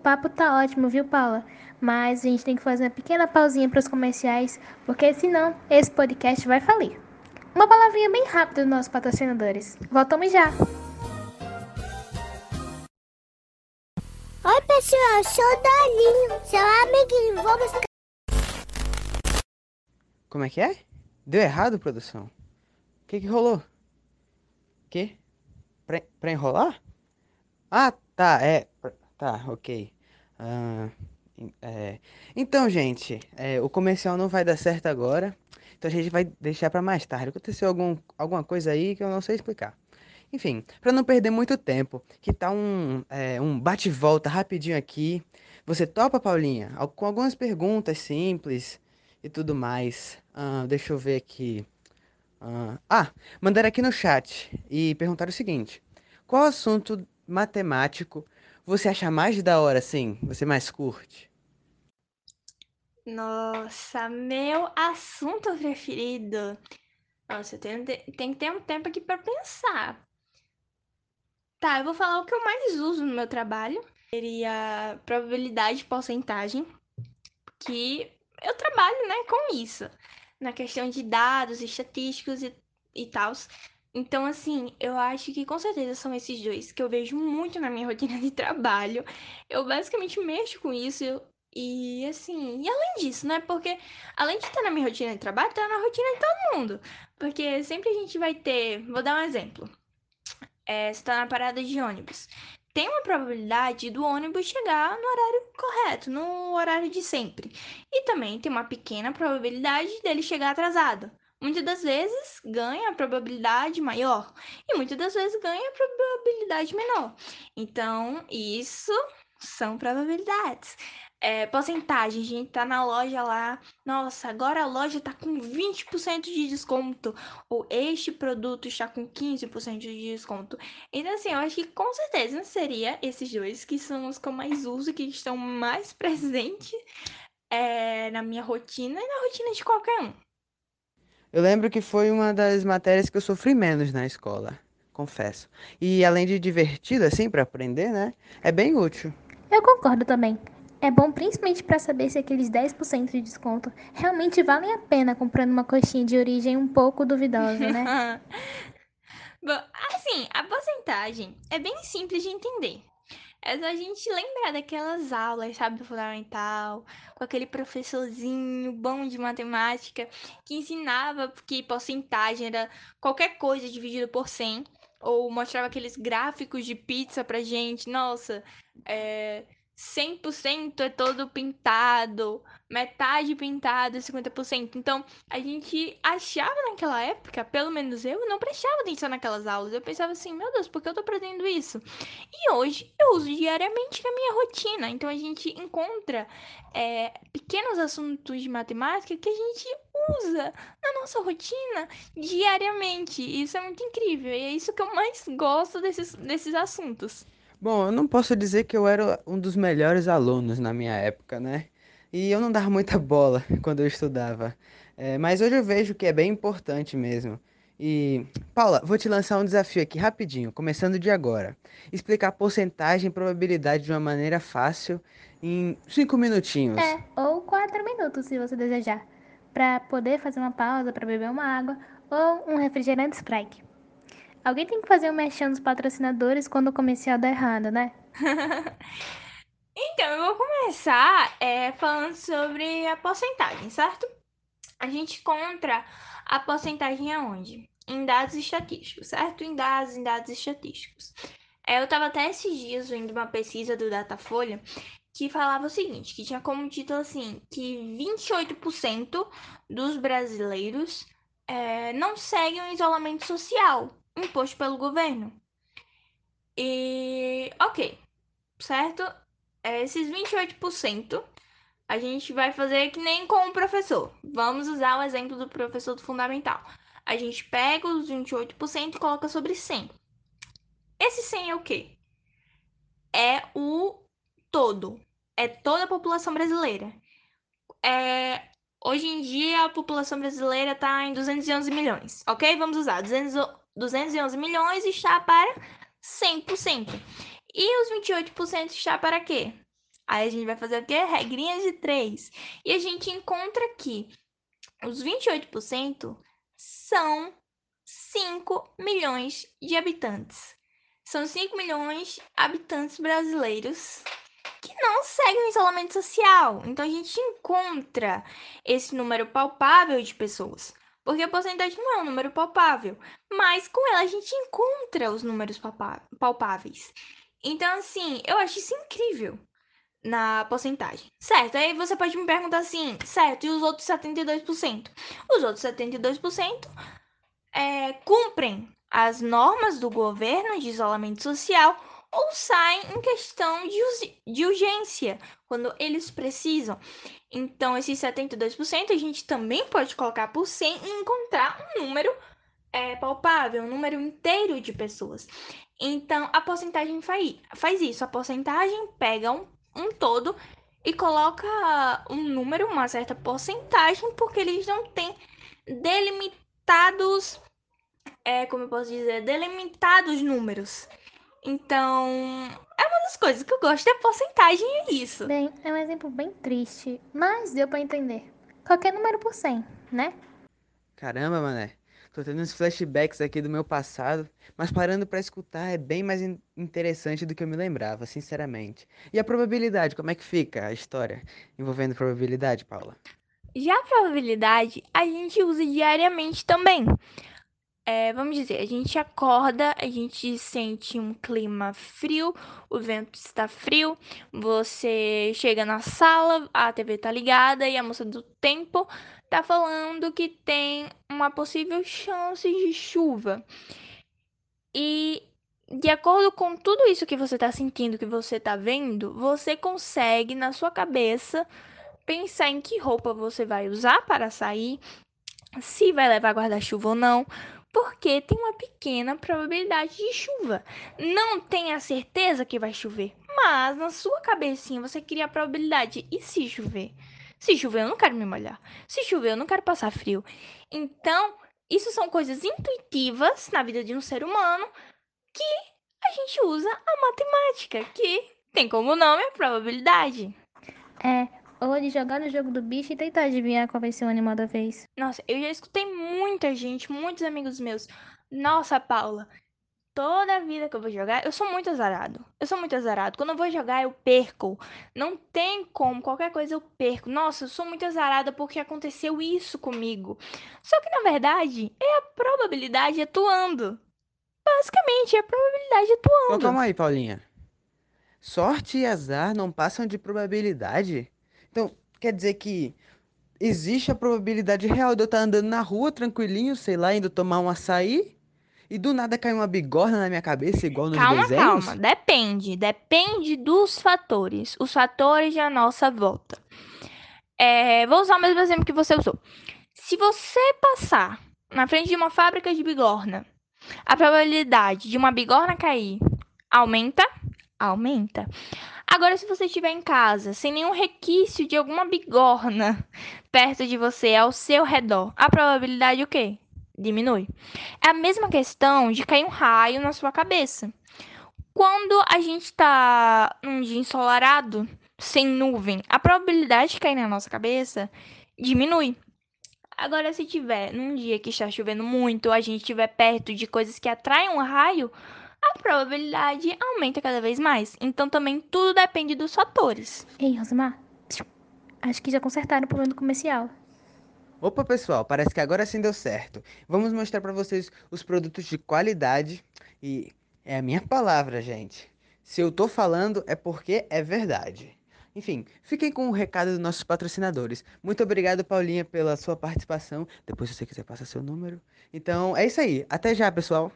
papo tá ótimo, viu, Paula? Mas a gente tem que fazer uma pequena pausinha para os comerciais, porque senão esse podcast vai falir. Uma palavrinha bem rápida dos nossos patrocinadores. Voltamos já! Oi, pessoal, sou o Dolinho, seu amiguinho. Vamos. Como é que é? Deu errado, produção? O que que rolou? Que? Pra, pra enrolar? Ah, tá, é. Tá, ok. É. Então, gente, é, o comercial não vai dar certo agora. Então a gente vai deixar para mais tarde. Aconteceu algum, alguma coisa aí que eu não sei explicar. Enfim, para não perder muito tempo, que tá um, é, um bate-volta rapidinho aqui. Você topa, Paulinha? Com algumas perguntas simples e tudo mais. Deixa eu ver aqui. Ah, ah, mandaram aqui no chat e perguntaram o seguinte: Qual assunto matemático você acha mais da hora, assim? Você mais curte? Nossa, meu assunto preferido. Nossa, eu tenho, tenho que ter um tempo aqui para pensar. Tá, eu vou falar o que eu mais uso no meu trabalho. Seria probabilidade, porcentagem. Que eu trabalho, né, com isso. Na questão de dados, estatísticos e, e tal. Então, assim, eu acho que com certeza são esses dois que eu vejo muito na minha rotina de trabalho. Eu basicamente mexo com isso e, assim, e além disso, né? Porque além de estar na minha rotina de trabalho, tá na rotina de todo mundo. Porque sempre a gente vai ter. Vou dar um exemplo é, está na parada de ônibus, tem uma probabilidade do ônibus chegar no horário correto, no horário de sempre. E também tem uma pequena probabilidade dele chegar atrasado. Muitas das vezes ganha a probabilidade maior e muitas das vezes ganha a probabilidade menor. Então, isso são probabilidades é, porcentagem. A gente tá na loja lá. Nossa, agora a loja tá com 20% de desconto. Ou este produto está com 15% de desconto. Então, assim, eu acho que com certeza seria esses dois que são os que eu mais uso, que estão mais presentes é, na minha rotina e na rotina de qualquer um. Eu lembro que foi uma das matérias que eu sofri menos na escola, confesso. E além de divertido, assim, para aprender, né? É bem útil. Eu concordo também. É bom principalmente para saber se aqueles 10% de desconto realmente valem a pena comprando uma coxinha de origem um pouco duvidosa, né? bom, assim, a porcentagem é bem simples de entender. É só a gente lembrar daquelas aulas, sabe, do fundamental, com aquele professorzinho bom de matemática que ensinava que porcentagem era qualquer coisa dividido por 100, ou mostrava aqueles gráficos de pizza pra gente. Nossa, é 100% é todo pintado, metade pintado, 50%. Então, a gente achava naquela época, pelo menos eu, não prestava atenção naquelas aulas. Eu pensava assim, meu Deus, por que eu tô aprendendo isso? E hoje eu uso diariamente na minha rotina. Então, a gente encontra é, pequenos assuntos de matemática que a gente usa na nossa rotina diariamente. Isso é muito incrível. E é isso que eu mais gosto desses, desses assuntos. Bom, eu não posso dizer que eu era um dos melhores alunos na minha época, né? E eu não dava muita bola quando eu estudava. É, mas hoje eu vejo que é bem importante mesmo. E, Paula, vou te lançar um desafio aqui rapidinho, começando de agora. Explicar porcentagem e probabilidade de uma maneira fácil em cinco minutinhos. É, ou quatro minutos, se você desejar. Para poder fazer uma pausa para beber uma água ou um refrigerante Sprite. Alguém tem que fazer um mexão dos patrocinadores quando o comercial dá errado, né? então, eu vou começar é, falando sobre a porcentagem, certo? A gente encontra a porcentagem aonde? Em dados estatísticos, certo? Em dados, em dados estatísticos. É, eu estava até esses dias vendo uma pesquisa do Datafolha que falava o seguinte, que tinha como título assim, que 28% dos brasileiros é, não seguem o isolamento social imposto pelo governo. E, ok, certo? É, esses 28% a gente vai fazer que nem com o professor. Vamos usar o exemplo do professor do fundamental. A gente pega os 28% e coloca sobre 100. Esse 100 é o quê? É o todo. É toda a população brasileira. É, hoje em dia a população brasileira está em 211 milhões, ok? Vamos usar 200, 211 milhões está para 100%. E os 28% está para quê? Aí a gente vai fazer o quê? Regrinhas de 3. E a gente encontra que os 28% são 5 milhões de habitantes. São 5 milhões de habitantes brasileiros que não seguem o isolamento social. Então a gente encontra esse número palpável de pessoas. Porque a porcentagem não é um número palpável, mas com ela a gente encontra os números palpáveis. Então, assim, eu acho isso incrível na porcentagem. Certo, aí você pode me perguntar assim, certo, e os outros 72%? Os outros 72% é, cumprem as normas do governo de isolamento social ou saem em questão de, de urgência, quando eles precisam. Então, esses 72% a gente também pode colocar por 100 e encontrar um número é, palpável, um número inteiro de pessoas. Então, a porcentagem faz isso. A porcentagem pega um, um todo e coloca um número, uma certa porcentagem, porque eles não têm delimitados, é, como eu posso dizer, delimitados números. Então, é uma das coisas que eu gosto da porcentagem, é isso. Bem, é um exemplo bem triste, mas deu para entender. Qualquer número por 100, né? Caramba, mané. Tô tendo uns flashbacks aqui do meu passado, mas parando para escutar é bem mais in interessante do que eu me lembrava, sinceramente. E a probabilidade, como é que fica a história envolvendo probabilidade, Paula? Já a probabilidade a gente usa diariamente também. É, vamos dizer, a gente acorda, a gente sente um clima frio, o vento está frio, você chega na sala, a TV tá ligada e a moça do tempo tá falando que tem uma possível chance de chuva. E de acordo com tudo isso que você tá sentindo, que você tá vendo, você consegue na sua cabeça pensar em que roupa você vai usar para sair, se vai levar guarda-chuva ou não porque tem uma pequena probabilidade de chuva. Não tem a certeza que vai chover, mas na sua cabecinha você cria a probabilidade. E se chover? Se chover, eu não quero me molhar. Se chover, eu não quero passar frio. Então, isso são coisas intuitivas na vida de um ser humano que a gente usa a matemática, que tem como nome a probabilidade. É, ou de jogar no jogo do bicho e tentar adivinhar qual vai ser o animal da vez. Nossa, eu já escutei muita gente, muitos amigos meus. Nossa, Paula, toda a vida que eu vou jogar, eu sou muito azarado. Eu sou muito azarado. Quando eu vou jogar, eu perco. Não tem como, qualquer coisa eu perco. Nossa, eu sou muito azarada porque aconteceu isso comigo. Só que na verdade, é a probabilidade atuando. Basicamente, é a probabilidade atuando. Então, calma aí, Paulinha. Sorte e azar não passam de probabilidade? Então, quer dizer que existe a probabilidade real de eu estar andando na rua tranquilinho, sei lá, indo tomar um açaí e do nada cair uma bigorna na minha cabeça, igual nos calma, desenhos? Calma, calma. Depende. Depende dos fatores. Os fatores à nossa volta. É, vou usar o mesmo exemplo que você usou. Se você passar na frente de uma fábrica de bigorna, a probabilidade de uma bigorna cair aumenta? Aumenta. Agora, se você estiver em casa, sem nenhum requisito de alguma bigorna perto de você, ao seu redor, a probabilidade o quê? Diminui. É a mesma questão de cair um raio na sua cabeça. Quando a gente está num dia ensolarado, sem nuvem, a probabilidade de cair na nossa cabeça diminui. Agora, se tiver num dia que está chovendo muito, a gente estiver perto de coisas que atraem um raio, a probabilidade aumenta cada vez mais. Então também tudo depende dos fatores. Ei, Rosemar, acho que já consertaram o problema do comercial. Opa, pessoal, parece que agora sim deu certo. Vamos mostrar para vocês os produtos de qualidade e é a minha palavra, gente. Se eu tô falando é porque é verdade. Enfim, fiquem com o recado dos nossos patrocinadores. Muito obrigado, Paulinha, pela sua participação. Depois, se você quiser, passa seu número. Então, é isso aí. Até já, pessoal.